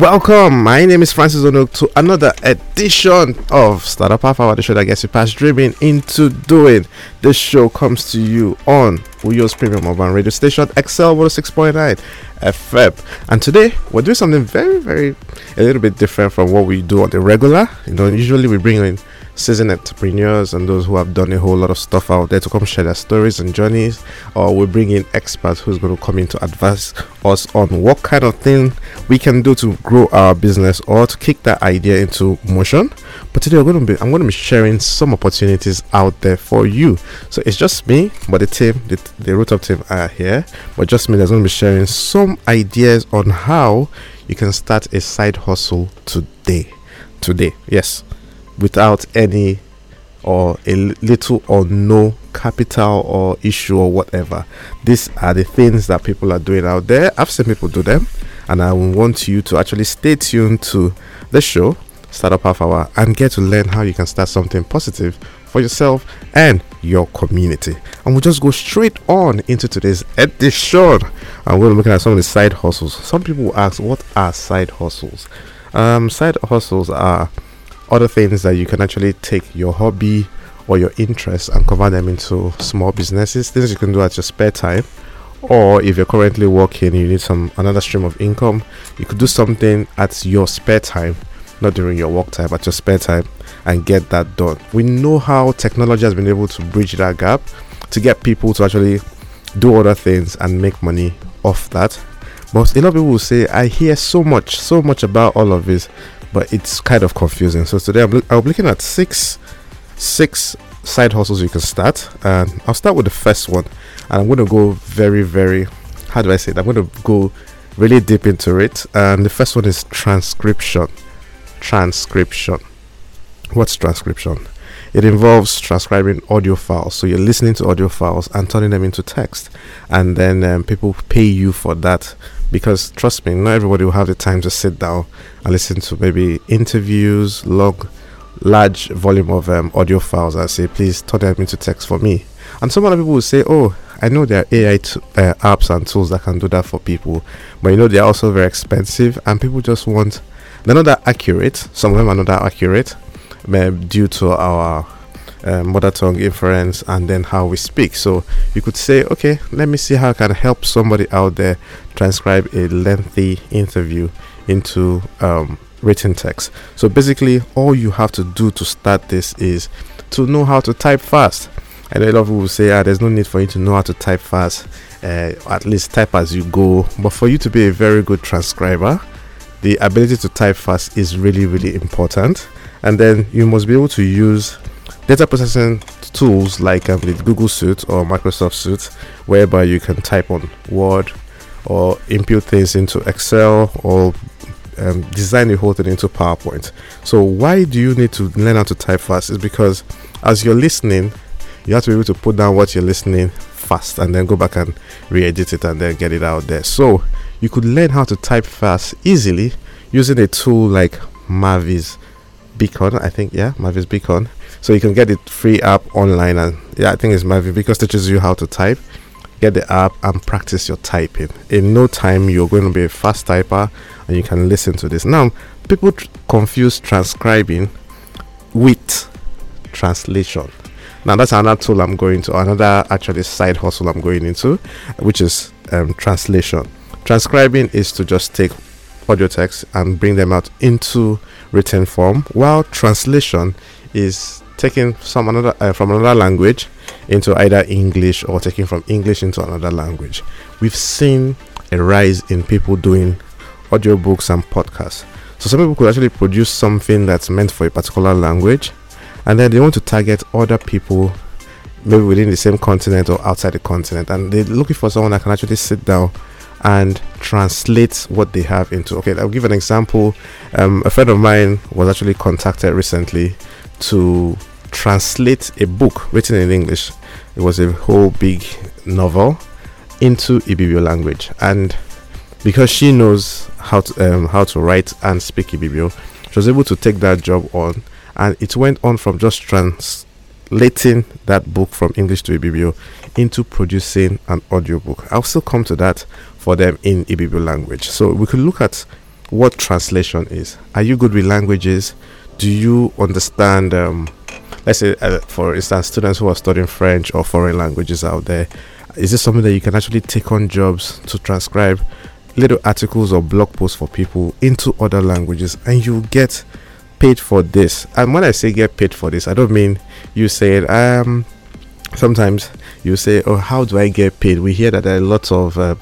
Welcome. My name is Francis Onuk to another edition of Startup Half Hour, the show that gets you past dreaming into doing. This show comes to you on Uyo's Premium Urban Radio Station, XL 106.9 FM. And today we're doing something very, very a little bit different from what we do on the regular. You know, usually we bring in seasoned entrepreneurs and those who have done a whole lot of stuff out there to come share their stories and journeys, or we bring in experts who's going to come in to advise us on what kind of thing we can do to grow our business or to kick that idea into motion. But today we're going to be I'm going to be sharing some opportunities out there for you. So it's just me, but the team, the, the root of team are here, but just me that's going to be sharing some ideas on how you can start a side hustle today. Today, yes without any or a little or no capital or issue or whatever. These are the things that people are doing out there. I've seen people do them, and I want you to actually stay tuned to the show, Startup Half Hour, and get to learn how you can start something positive for yourself and your community. And we'll just go straight on into today's edition. And we're looking at some of the side hustles. Some people ask, What are side hustles? Um, side hustles are other things that you can actually take your hobby or your interests and convert them into small businesses things you can do at your spare time. Or if you're currently working you need some another stream of income you could do something at your spare time not during your work time but your spare time and get that done. We know how technology has been able to bridge that gap to get people to actually do other things and make money off that. But a lot of people will say i hear so much so much about all of this but it's kind of confusing. So today I'm, I'm looking at six six side hustles you can start, and I'll start with the first one, and I'm going to go very very how do I say it? I'm going to go really deep into it, and the first one is transcription. Transcription. What's transcription? It involves transcribing audio files. So you're listening to audio files and turning them into text, and then um, people pay you for that because trust me, not everybody will have the time to sit down and listen to maybe interviews, log large volume of um, audio files and say, please turn them into text for me. And some other people will say, oh, I know there are AI t- uh, apps and tools that can do that for people, but you know they're also very expensive, and people just want they're not that accurate. Some of them are not that accurate, um, due to our uh, mother tongue inference and then how we speak. So you could say, okay, let me see how I can help somebody out there transcribe a lengthy interview into um, written text. So basically, all you have to do to start this is to know how to type fast. Know a lot of people will say, ah, there's no need for you to know how to type fast. Uh, at least type as you go. But for you to be a very good transcriber, the ability to type fast is really, really important. And then you must be able to use data processing tools like um, the Google Suite or Microsoft Suite, whereby you can type on Word or input things into Excel or um, design the whole thing into PowerPoint. So, why do you need to learn how to type fast? Is because as you're listening, you have to be able to put down what you're listening fast and then go back and re edit it and then get it out there. So, you could learn how to type fast easily using a tool like Mavis Beacon. I think, yeah, Mavis Beacon so you can get the free app online, and yeah, I think it's Mavi because it teaches you how to type. Get the app and practice your typing. In no time, you're going to be a fast typer, and you can listen to this. Now, people tr- confuse transcribing with translation. Now that's another tool I'm going to, another actually side hustle I'm going into, which is um, translation. Transcribing is to just take audio text and bring them out into written form, while translation is taking some another uh, from another language into either English or taking from English into another language. We've seen a rise in people doing audiobooks and podcasts. So some people could actually produce something that's meant for a particular language and then they want to target other people maybe within the same continent or outside the continent and they're looking for someone that can actually sit down and translate what they have into okay i'll give an example um, a friend of mine was actually contacted recently to translate a book written in English. It was a whole big novel into Ibibio language, and because she knows how to um, how to write and speak Ibibio, she was able to take that job on, and it went on from just translating that book from English to Ibibio into producing an audiobook. I'll still come to that for them in Ibibio language. So we could look at what translation is. Are you good with languages? Do you understand? Um, let's say, uh, for instance, students who are studying French or foreign languages out there. Is this something that you can actually take on jobs to transcribe little articles or blog posts for people into other languages, and you get paid for this? And when I say get paid for this, I don't mean you say um. Sometimes you say, "Oh, how do I get paid?" We hear that there are lots of uh,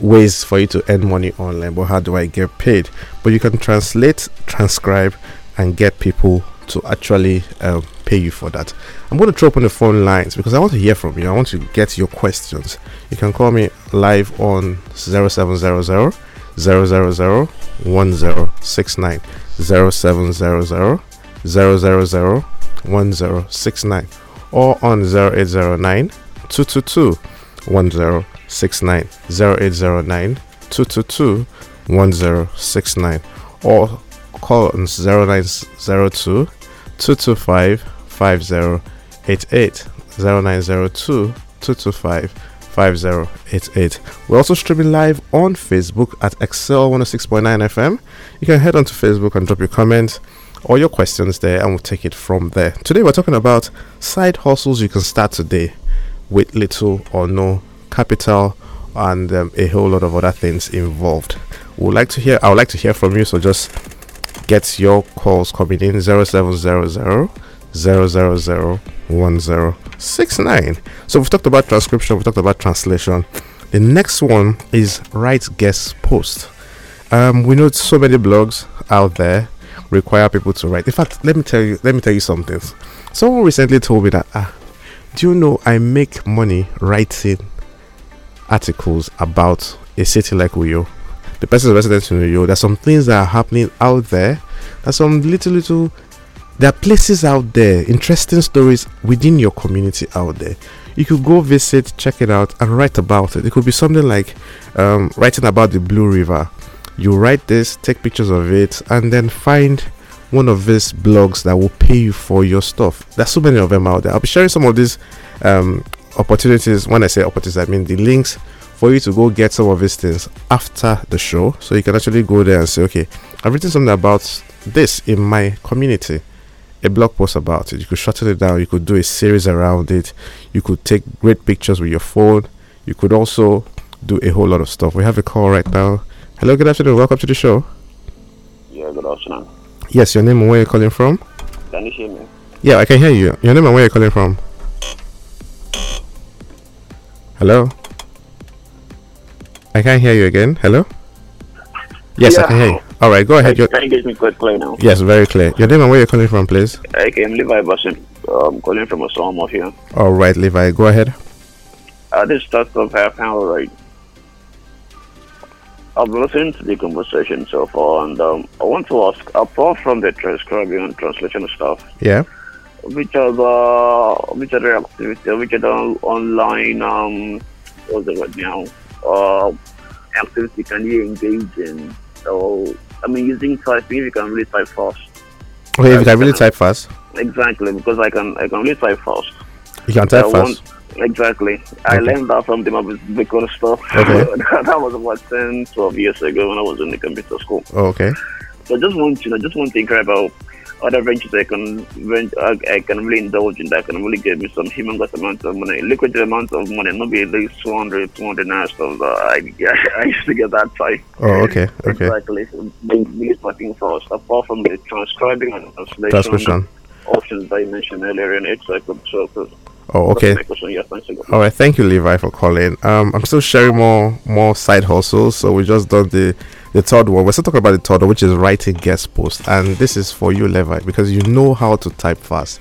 ways for you to earn money online, but how do I get paid? But you can translate, transcribe, and get people to actually uh, pay you for that. I'm going to throw open the phone lines because I want to hear from you. I want to get your questions. You can call me live on 0700 000 1069 0700 000 1069 or on 0809 222 1069 0809 222 1069 or call on 0902 225 5088 0902 225 5088. We're also streaming live on Facebook at XL 106.9 FM. You can head onto Facebook and drop your comments or your questions there, and we'll take it from there. Today, we're talking about side hustles you can start today with little or no capital and um, a whole lot of other things involved. We'd like to hear. I would like to hear from you. So just get your calls coming in 0700 1069. So we've talked about transcription, we've talked about translation. The next one is write guest post. Um, we know so many blogs out there require people to write. In fact, let me tell you, let me tell you something. Someone recently told me that, ah, do you know I make money writing articles about a city like Uyo? The person's resident in Uyo. There's some things that are happening out there. There's some little little there are places out there, interesting stories within your community out there. You could go visit, check it out, and write about it. It could be something like um, writing about the Blue River. You write this, take pictures of it, and then find one of these blogs that will pay you for your stuff. There's so many of them out there. I'll be sharing some of these um, opportunities. When I say opportunities, I mean the links for you to go get some of these things after the show. So you can actually go there and say, okay, I've written something about this in my community, a blog post about it. You could shorten it down, you could do a series around it, you could take great pictures with your phone, you could also do a whole lot of stuff. We have a call right now. Hello, good afternoon. Welcome to the show. Yeah, good afternoon. Yes, your name and where you're calling from? Can you hear me? Yeah, I can hear you. Your name and where you're calling from? Hello? I can't hear you again. Hello? Yes, yeah. I can hear you. All right, go ahead. Can you get me quite clear now? Yes, very clear. Your name and where you're calling from, please? Okay, I'm Levi Basim. I'm calling from a of here. All right, Levi, go ahead. I just start off half an hour right. I've listened to the conversation so far, and um, I want to ask, apart from the transcribing and translation stuff, yeah, which other, which other activities, which other online, um, what's it right now? Uh, activity can you engage in? So, I mean, using typing, you can really type fast. Okay, you can really type fast. Exactly, because I can I can really type fast. You can type fast. exactly. Okay. I learned that from the Beacon stuff. Okay. that was about 10, 12 years ago when I was in the computer school. Oh, okay. So I just want to, I just want to inquire about other ventures I can I, I can really indulge in that can really give me some humongous amount of money, liquid amount of money, not be at least 200, 200 naira stuff. Uh, I, I used to get that type. Oh, okay, okay. Exactly. These things first, apart from the transcribing and translation options I mentioned earlier in it, so I could so, Oh, okay. All right. Thank you, Levi, for calling. Um, I'm still sharing more more side hustles. So we just done the the third one. We're still talking about the third one, which is writing guest posts, and this is for you, Levi, because you know how to type fast.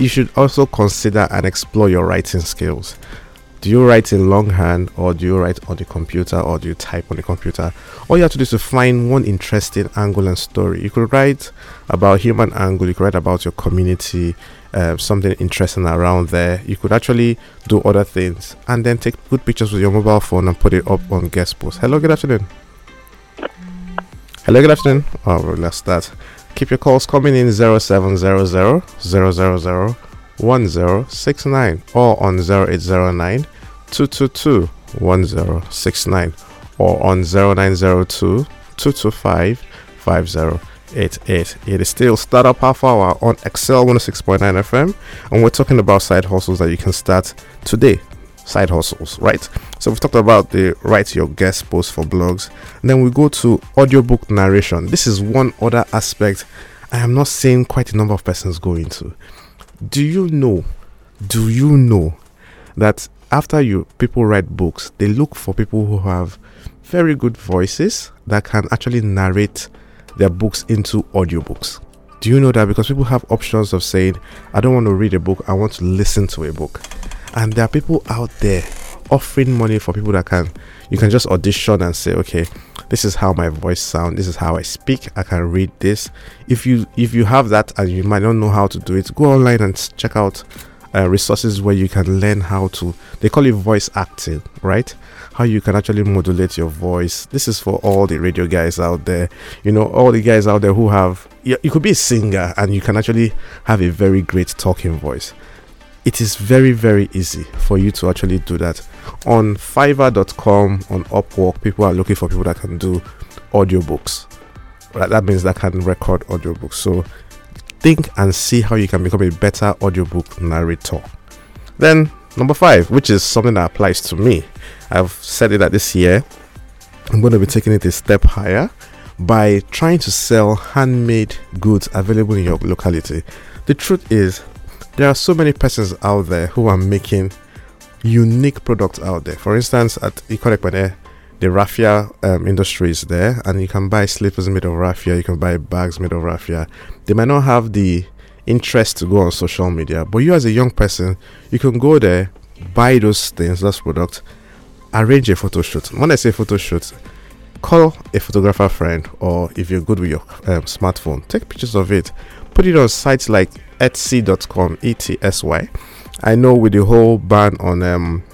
You should also consider and explore your writing skills. Do you write in longhand, or do you write on the computer, or do you type on the computer? All you have to do is to find one interesting angle and story. You could write about human angle. You could write about your community uh, something interesting around there. You could actually do other things and then take good pictures with your mobile phone and put it up on guest post. Hello, good afternoon. Hello, good afternoon. Oh, we lost that. Keep your calls coming in 0700 000 1069 or on 0809 222 1069 or on 0902 225 5088. It is still Startup Half Hour on XL 106.9 FM, and we're talking about side hustles that you can start today. Side hustles, right? So we've talked about the write your guest post for blogs, and then we go to audiobook narration. This is one other aspect I am not seeing quite a number of persons go into. Do you know? Do you know that after you people write books, they look for people who have very good voices that can actually narrate their books into audiobooks. Do you know that? Because people have options of saying, I don't want to read a book, I want to listen to a book. And there are people out there offering money for people that can, you can just audition and say, okay, this is how my voice sound. this is how I speak, I can read this. If you if you have that and you might not know how to do it, go online and check out uh, resources where you can learn how to they call it voice acting right how you can actually modulate your voice. This is for all the radio guys out there. You know all the guys out there who have you, you could be a singer and you can actually have a very great talking voice. It is very very easy for you to actually do that. On fiverr.com on upwork people are looking for people that can do audiobooks. That means that can record audiobooks. So think and see how you can become a better audiobook narrator. Then, number five, which is something that applies to me, I've said it that this year I'm going to be taking it a step higher by trying to sell handmade goods available in your locality. The truth is, there are so many persons out there who are making unique products out there. For instance, at Ikot Ekpene, the raffia um, industry is there, and you can buy slippers made of raffia, you can buy bags made of raffia. They might not have the interest to go on social media, but you as a young person, you can go there, buy those things, those products, arrange a photo shoot. When I say photo shoot, call a photographer friend, or if you're good with your um, smartphone, take pictures of it, put it on sites like Etsy.com, E T S Y. I know with the whole ban on um,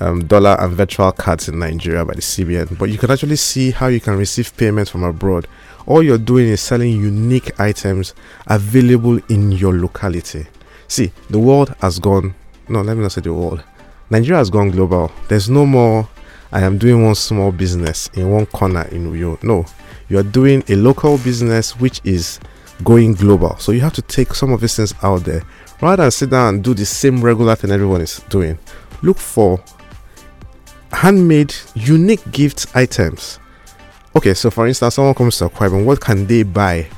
um, dollar and virtual cards in Nigeria by the CBN, but you can actually see how you can receive payments from abroad. All you're doing is selling unique items available in your locality. See, the world has gone. No, let me not say the world. Nigeria has gone global. There's no more. I am doing one small business in one corner in Uyo. No, you are doing a local business which is going global. So you have to take some of these things out there rather than sit down and do the same regular thing everyone is doing. Look for handmade unique gift items. Okay, so for instance, someone comes to Akwa what can they buy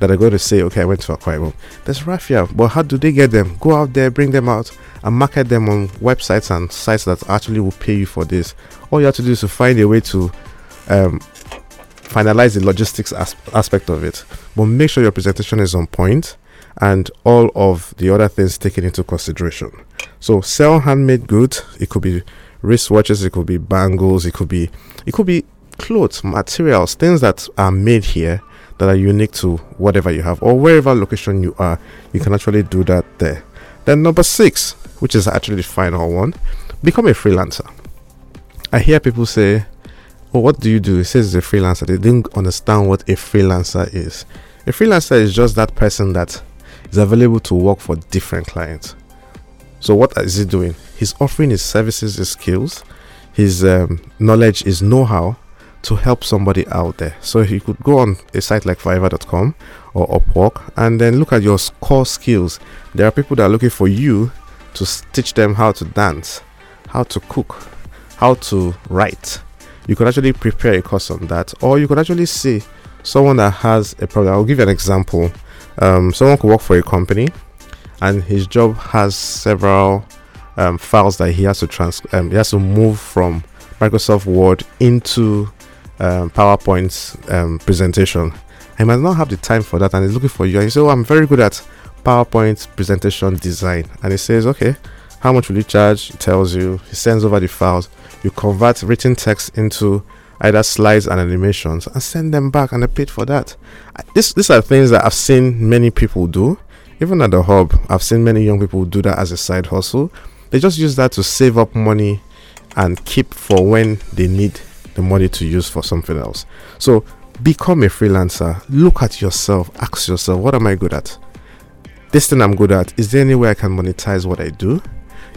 that are going to say, okay, I went to Akwa There's raffia, but how do they get them? Go out there, bring them out, and market them on websites and sites that actually will pay you for this. All you have to do is to find a way to um, finalize the logistics as- aspect of it, but make sure your presentation is on point and all of the other things taken into consideration. So, sell handmade goods. It could be wristwatches, it could be bangles, it could be it could be clothes, materials, things that are made here that are unique to whatever you have or wherever location you are, you can actually do that there. Then number six, which is actually the final one, become a freelancer. I hear people say, Oh, what do you do? It says he's a freelancer. They didn't understand what a freelancer is. A freelancer is just that person that is available to work for different clients. So what is he doing? He's offering his services, his skills, his um, knowledge, his know-how to help somebody out there. So you could go on a site like Fiverr.com or Upwork and then look at your core skills. There are people that are looking for you to teach them how to dance, how to cook, how to write. You could actually prepare a course on that, or you could actually see someone that has a problem. I'll give you an example. Um, someone could work for a company and his job has several um, files that he has to trans um, he has to move from Microsoft Word into um, PowerPoint um, presentation. He might not have the time for that, and he's looking for you. And he says, "Oh, I'm very good at PowerPoint presentation design." And he says, "Okay, how much will you charge?" He tells you. He sends over the files. You convert written text into either slides and animations and send them back, and they paid for that. This, these are things that I've seen many people do even at the hub, I've seen many young people do that as a side hustle. They just use that to save up money and keep for when they need the money to use for something else. So become a freelancer. Look at yourself. Ask yourself, what am I good at? This thing I'm good at. Is there any way I can monetize what I do?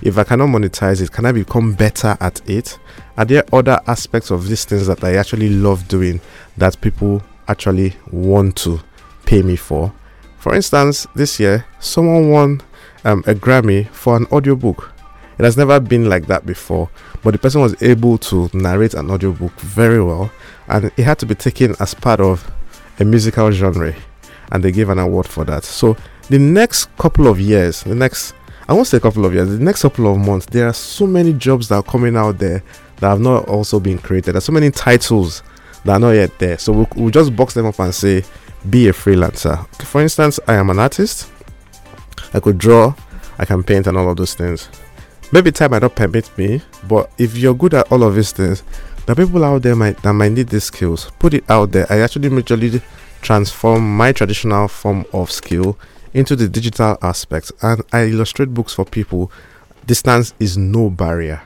if I cannot monetize it, can I become better at it? Are there other aspects of these things that I actually love doing that people actually want to pay me for? For instance, this year, someone won um, a Grammy for an audiobook. It has never been like that before, but the person was able to narrate an audiobook very well, and it had to be taken as part of a musical genre, and they gave an award for that. So, the next couple of years, the next I won't say a couple of years, the next couple of months, there are so many jobs that are coming out there that have not also been created. There's so many titles that are not yet there. So we'll, we'll just box them up and say, be a freelancer. For instance, I am an artist. I could draw, I can paint, and all of those things. Maybe time might not permit me, but if you're good at all of these things, the people out there might that might need these skills. Put it out there. I actually majorly transform my traditional form of skill into the digital aspect and I illustrate books for people. Distance is no barrier.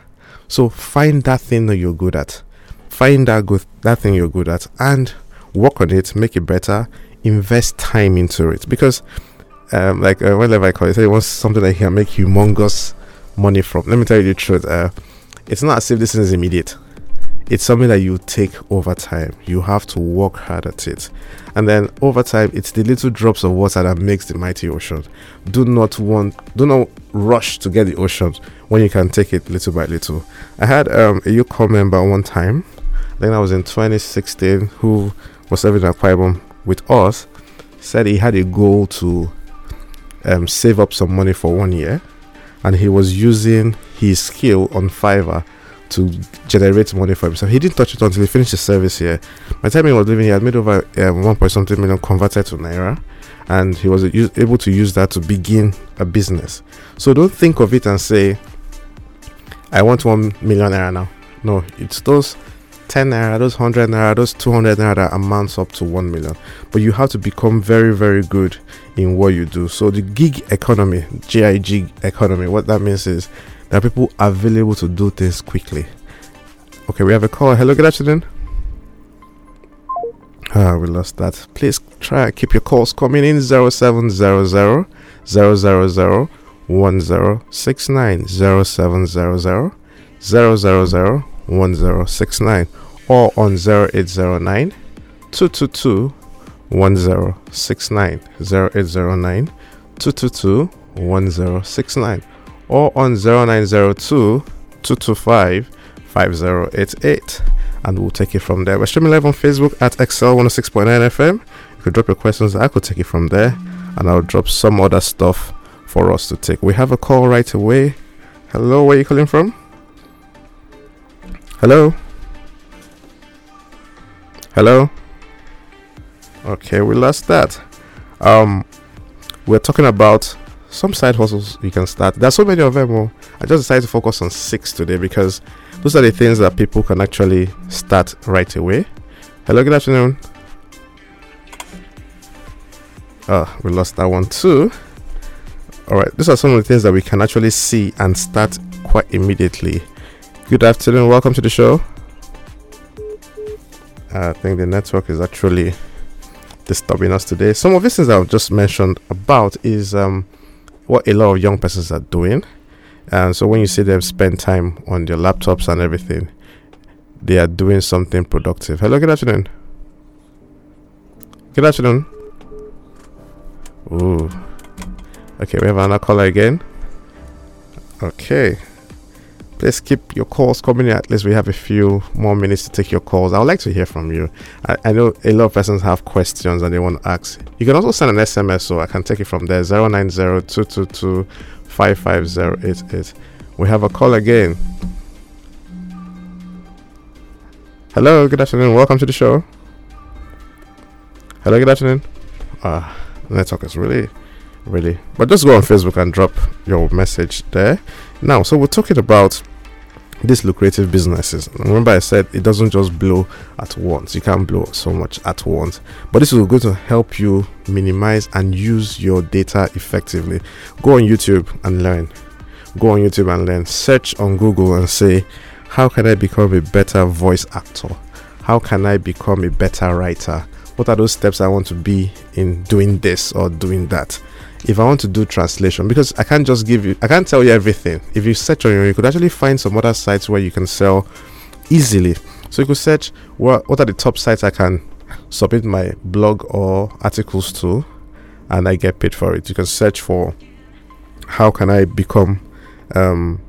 So find that thing that you're good at. Find that good that thing you're good at and work on it, make it better, invest time into it. Because um, like uh, whatever I call it, it wants something that can make humongous money from. Let me tell you the truth. Uh, it's not as if this is immediate it's something that you take over time. You have to work hard at it. And then over time, it's the little drops of water that makes the mighty ocean. Do not want, do not rush to get the ocean when you can take it little by little. I had um, a UCOM member one time, I think that was in 2016, who was serving a Quibum with us, said he had a goal to um, save up some money for one year, and he was using his skill on Fiverr to generate money for himself. He didn't touch it until he finished his service here. By the time he was leaving, he had made over um, one point something million converted to naira, and he was able to use that to begin a business. So don't think of it and say, "I want one million naira now." No, it's those 10 naira, those 100 naira, those 200 naira amounts up to 1 million. But you have to become very, very good in what you do. So, the gig economy, GIG economy, what that means is there are people available to do things quickly. Okay, we have a call. Hello, good afternoon. Ah, we lost that. Please try keep your calls coming in 0700 000 1069 0700 000 1069 or on 0809 222 1069 0809 222 1069 or on 0902 225 5088 and we'll take it from there. We're streaming live on Facebook at XL 106.9 FM. You could drop your questions, I could take it from there, and I'll drop some other stuff for us to take. We have a call right away. Hello, where are you calling from? Hello? Hello? Okay, we lost that. Um, we're talking about some side hustles you can start. There's so many of them. Oh. I just decided to focus on six today because those are the things that people can actually start right away. Hello, good afternoon. Oh, we lost that one too. All right, these are some of the things that we can actually see and start quite immediately. Good afternoon, welcome to the show. I think the network is actually disturbing us today. Some of these things I've just mentioned about is um, what a lot of young persons are doing. And so when you see them spend time on their laptops and everything, they are doing something productive. Hello, good afternoon. Good afternoon. Ooh. Okay, we have another caller again. Okay. Please keep your calls coming in. At least we have a few more minutes to take your calls. I would like to hear from you. I, I know a lot of persons have questions and they want to ask. You can also send an SMS so I can take it from there 090 We have a call again. Hello, good afternoon. Welcome to the show. Hello, good afternoon. Ah, uh, network is really, really. But just go on Facebook and drop your message there. Now, so we're talking about these lucrative businesses. Remember, I said it doesn't just blow at once. You can't blow so much at once. But this is going to help you minimize and use your data effectively. Go on YouTube and learn. Go on YouTube and learn. Search on Google and say, How can I become a better voice actor? How can I become a better writer? What are those steps I want to be in doing this or doing that? If I want to do translation, because I can't just give you, I can't tell you everything. If you search on your, you could actually find some other sites where you can sell easily. So you could search what what are the top sites I can submit my blog or articles to, and I get paid for it. You can search for how can I become um,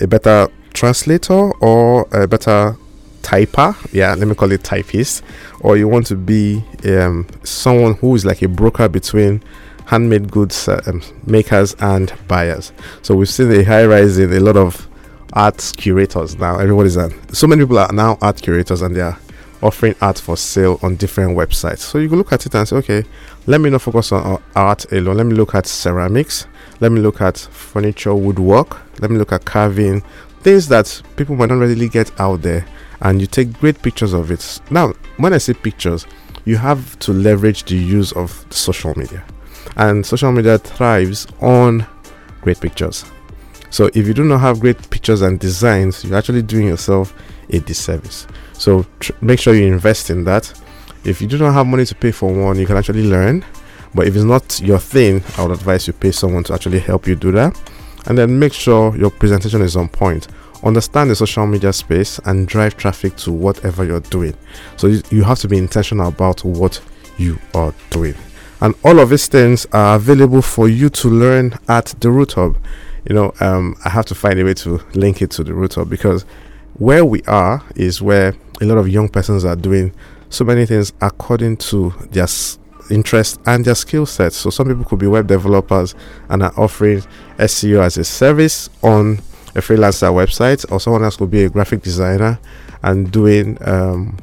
a better translator or a better typer yeah let me call it typist or you want to be um, someone who is like a broker between handmade goods uh, um, makers and buyers. So we've seen a high rise in a lot of art curators now. Everybody's on so many people are now art curators and they are offering art for sale on different websites. So you can look at it and say okay let me not focus on art alone. Let me look at ceramics. Let me look at furniture woodwork. Let me look at carving. Things that people might not readily get out there and you take great pictures of it. Now when i say pictures you have to leverage the use of social media and social media thrives on great pictures. So if you do not have great pictures and designs you're actually doing yourself a disservice. So tr- make sure you invest in that. If you do not have money to pay for one you can actually learn. But if it's not your thing i would advise you pay someone to actually help you do that. And then make sure your presentation is on point. Understand the social media space and drive traffic to whatever you're doing. So you have to be intentional about what you are doing and all of these things are available for you to learn at the root hub you know um, i have to find a way to link it to the root hub because where we are is where a lot of young persons are doing so many things according to their interest and their skill sets. So some people could be web developers and are offering SEO as a service on a freelancer website, or someone else could be a graphic designer and doing um,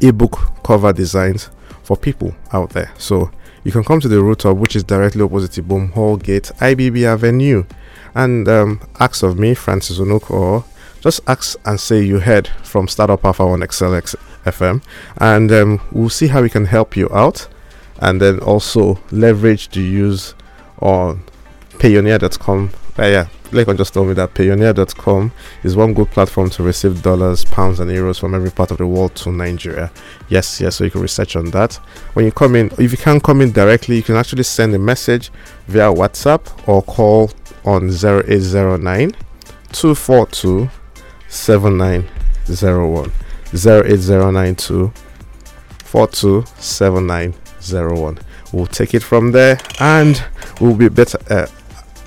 ebook cover designs for people out there. So you can come to the Hub, which is directly opposite Ibom Hall Gate, IBB Avenue, and um, ask of me, Francis Onuk, or just ask and say you heard from Startup Alpha on XLX FM, and um, we'll see how we can help you out and then also leverage the use on payoneer.com. Uh, yeah, Lekon just told me that payoneer.com is one good platform to receive dollars, pounds, and euros from every part of the world to Nigeria. Yes, yes, so you can research on that. When you come in, if you can't come in directly, you can actually send a message via WhatsApp or call on 0809 242 7901. 08092 4279 01 we'll take it from there and we'll be better uh,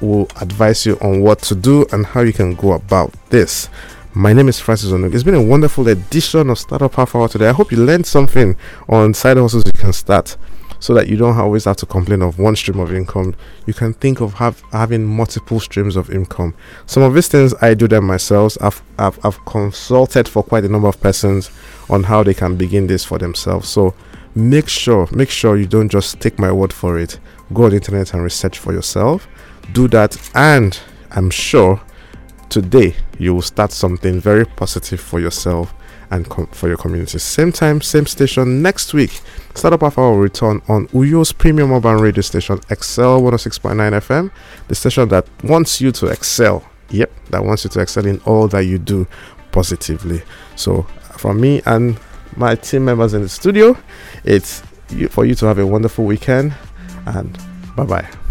we'll advise you on what to do and how you can go about this my name is Francis Onuk. It's been a wonderful edition of Startup Half Hour today. I hope you learned something on side hustles you can start so that you don't always have to complain of one stream of income. You can think of have, having multiple streams of income. Some of these things I do them myself. I've, I've, I've consulted for quite a number of persons on how they can begin this for themselves. So make sure make sure you don't just take my word for it go on the internet and research for yourself do that and i'm sure today you will start something very positive for yourself and com- for your community same time same station next week Startup Half Hour return on uyo's premium urban radio station XL 106.9 fm the station that wants you to excel yep that wants you to excel in all that you do positively so from me and my team members in the studio. It's for you to have a wonderful weekend and bye bye.